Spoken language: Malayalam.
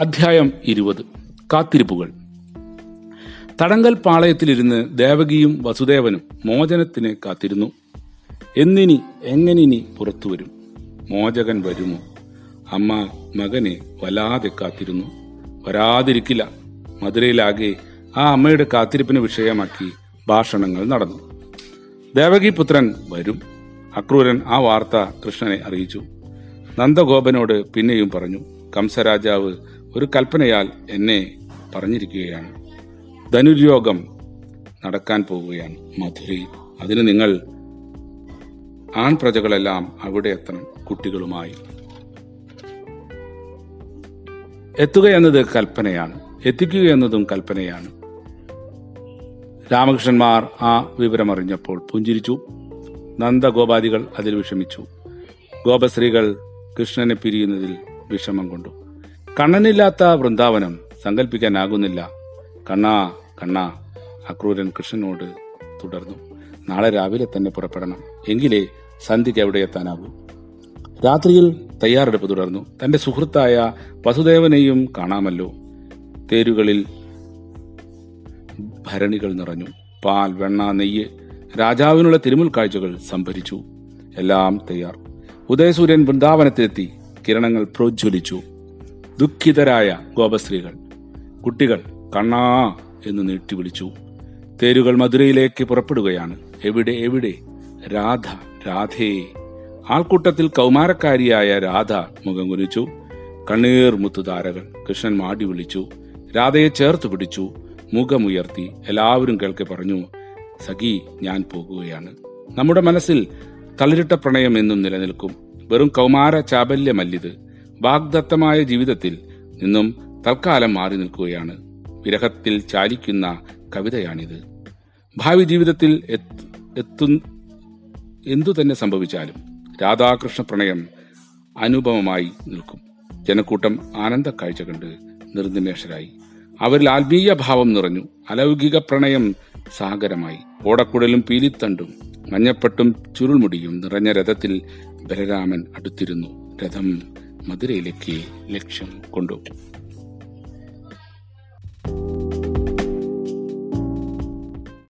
അധ്യായം ഇരുപത്. കാത്തിരിപ്പുകൾ. തടങ്കൽ പാളയത്തിലിരുന്ന് ദേവകിയും വസുദേവനും മോചനത്തിന് കാത്തിരുന്നു. എന്നിനി എങ്ങനിനി പുറത്തു വരും? മോചകൻ വരുമോ? അമ്മ മകനെ വല്ലാതെ കാത്തിരുന്നു. വരാതിരിക്കില്ല. മധുരയിലാകെ ആ അമ്മയുടെ കാത്തിരിപ്പിന് വിഷയമാക്കി ഭാഷണങ്ങൾ നടന്നു. ദേവകി പുത്രൻ വരും. അക്രൂരൻ ആ വാർത്ത കൃഷ്ണനെ അറിയിച്ചു. നന്ദഗോപനോട് പിന്നെയും പറഞ്ഞു കംസരാജാവ് ഒരു കൽപ്പനയാൽ എന്നെ പറഞ്ഞിരിക്കുകയാണ്. ധനുര്യോഗം നടക്കാൻ പോവുകയാണ് മധുരയിൽ അതിന് നിങ്ങൾ ആൺപ്രജകളെല്ലാം അവിടെ എത്തണം കുട്ടികളുമായി. എത്തുക എന്നത് കൽപ്പനയാണ്. എത്തിക്കുക എന്നതും കൽപ്പനയാണ്. രാമകൃഷ്ണന്മാർ ആ വിവരമറിഞ്ഞപ്പോൾ പുഞ്ചിരിച്ചു. നന്ദഗോപാദികൾ അതിൽ വിഷമിച്ചു. ഗോപശ്രീകൾ കൃഷ്ണനെ പിരിയുന്നതിൽ വിഷമം കൊണ്ടു. കണ്ണനില്ലാത്ത വൃന്ദാവനം സങ്കല്പിക്കാനാകുന്നില്ല കണ്ണാ കണ്ണാ അക്രൂരൻ കൃഷ്ണനോട് തുടർന്നു. നാളെ രാവിലെ തന്നെ പുറപ്പെടണം. എങ്കിലേ സന്ധ്യയ്ക്ക് എവിടെ എത്താനാകൂ. രാത്രിയിൽ തയ്യാറെടുപ്പ് തുടർന്നു. തന്റെ സുഹൃത്തായ വസുദേവനെയും കാണാമല്ലോ. തേരുകളിൽ ഭരണികൾ നിറഞ്ഞു. പാൽ വെണ്ണ നെയ്യ് രാജാവിനുള്ള തിരുമുൽ കാഴ്ചകൾ സംഭരിച്ചു. എല്ലാം തയ്യാർ. ഉദയസൂര്യൻ വൃന്ദാവനത്തിലെത്തി. കിരണങ്ങൾ പ്രോജ്വലിച്ചു. ദുഃഖിതരായ ഗോപസ്ത്രീകൾ. കുട്ടികൾ കണ്ണാ എന്ന് നീട്ടി വിളിച്ചു. തേരുകൾ മധുരയിലേക്ക് പുറപ്പെടുകയാണ്. എവിടെ എവിടെ? രാധ രാധേ. ആൾക്കൂട്ടത്തിൽ കൗമാരക്കാരിയായ രാധ മുഖം കുനിച്ചു. കണ്ണീർ മുത്തുതാരകൾ കൃഷ്ണൻ മാടി വിളിച്ചു. രാധയെ ചേർത്ത് പിടിച്ചു. മുഖമുയർത്തി എല്ലാവരും കേൾക്കെ പറഞ്ഞു സഖി ഞാൻ പോകുകയാണ്. നമ്മുടെ മനസ്സിൽ തളിരിട്ട പ്രണയം എന്നും നിലനിൽക്കും. വെറും കൗമാര ചാബല്യമല്ലിത്. വാഗ്ദത്തമായ ജീവിതത്തിൽ നിന്നും തൽക്കാലം മാറി നിൽക്കുകയാണ്. വിരഹത്തിൽ ചാലിക്കുന്ന കവിതയാണിത്. ഭാവി ജീവിതത്തിൽ എത്ത്- എന്തു തന്നെ സംഭവിച്ചാലും രാധാകൃഷ്ണ പ്രണയം അനുപമമായി നിൽക്കും. ജനക്കൂട്ടം ആനന്ദ കാഴ്ച കണ്ട് നിർനിമേഷരായി. അവരിൽ ആത്മീയ ഭാവം നിറഞ്ഞു. അലൗകിക പ്രണയം സാഗരമായി. ഓടക്കുടലും പീലിത്തണ്ടും മഞ്ഞപ്പെട്ടും ചുരുൾമുടിയും നിറഞ്ഞ രഥത്തിൽ ബലരാമൻ അടുത്തിരുന്നു. രഥം മധുരയിലേക്ക് ലക്ഷ്യം കൊണ്ടു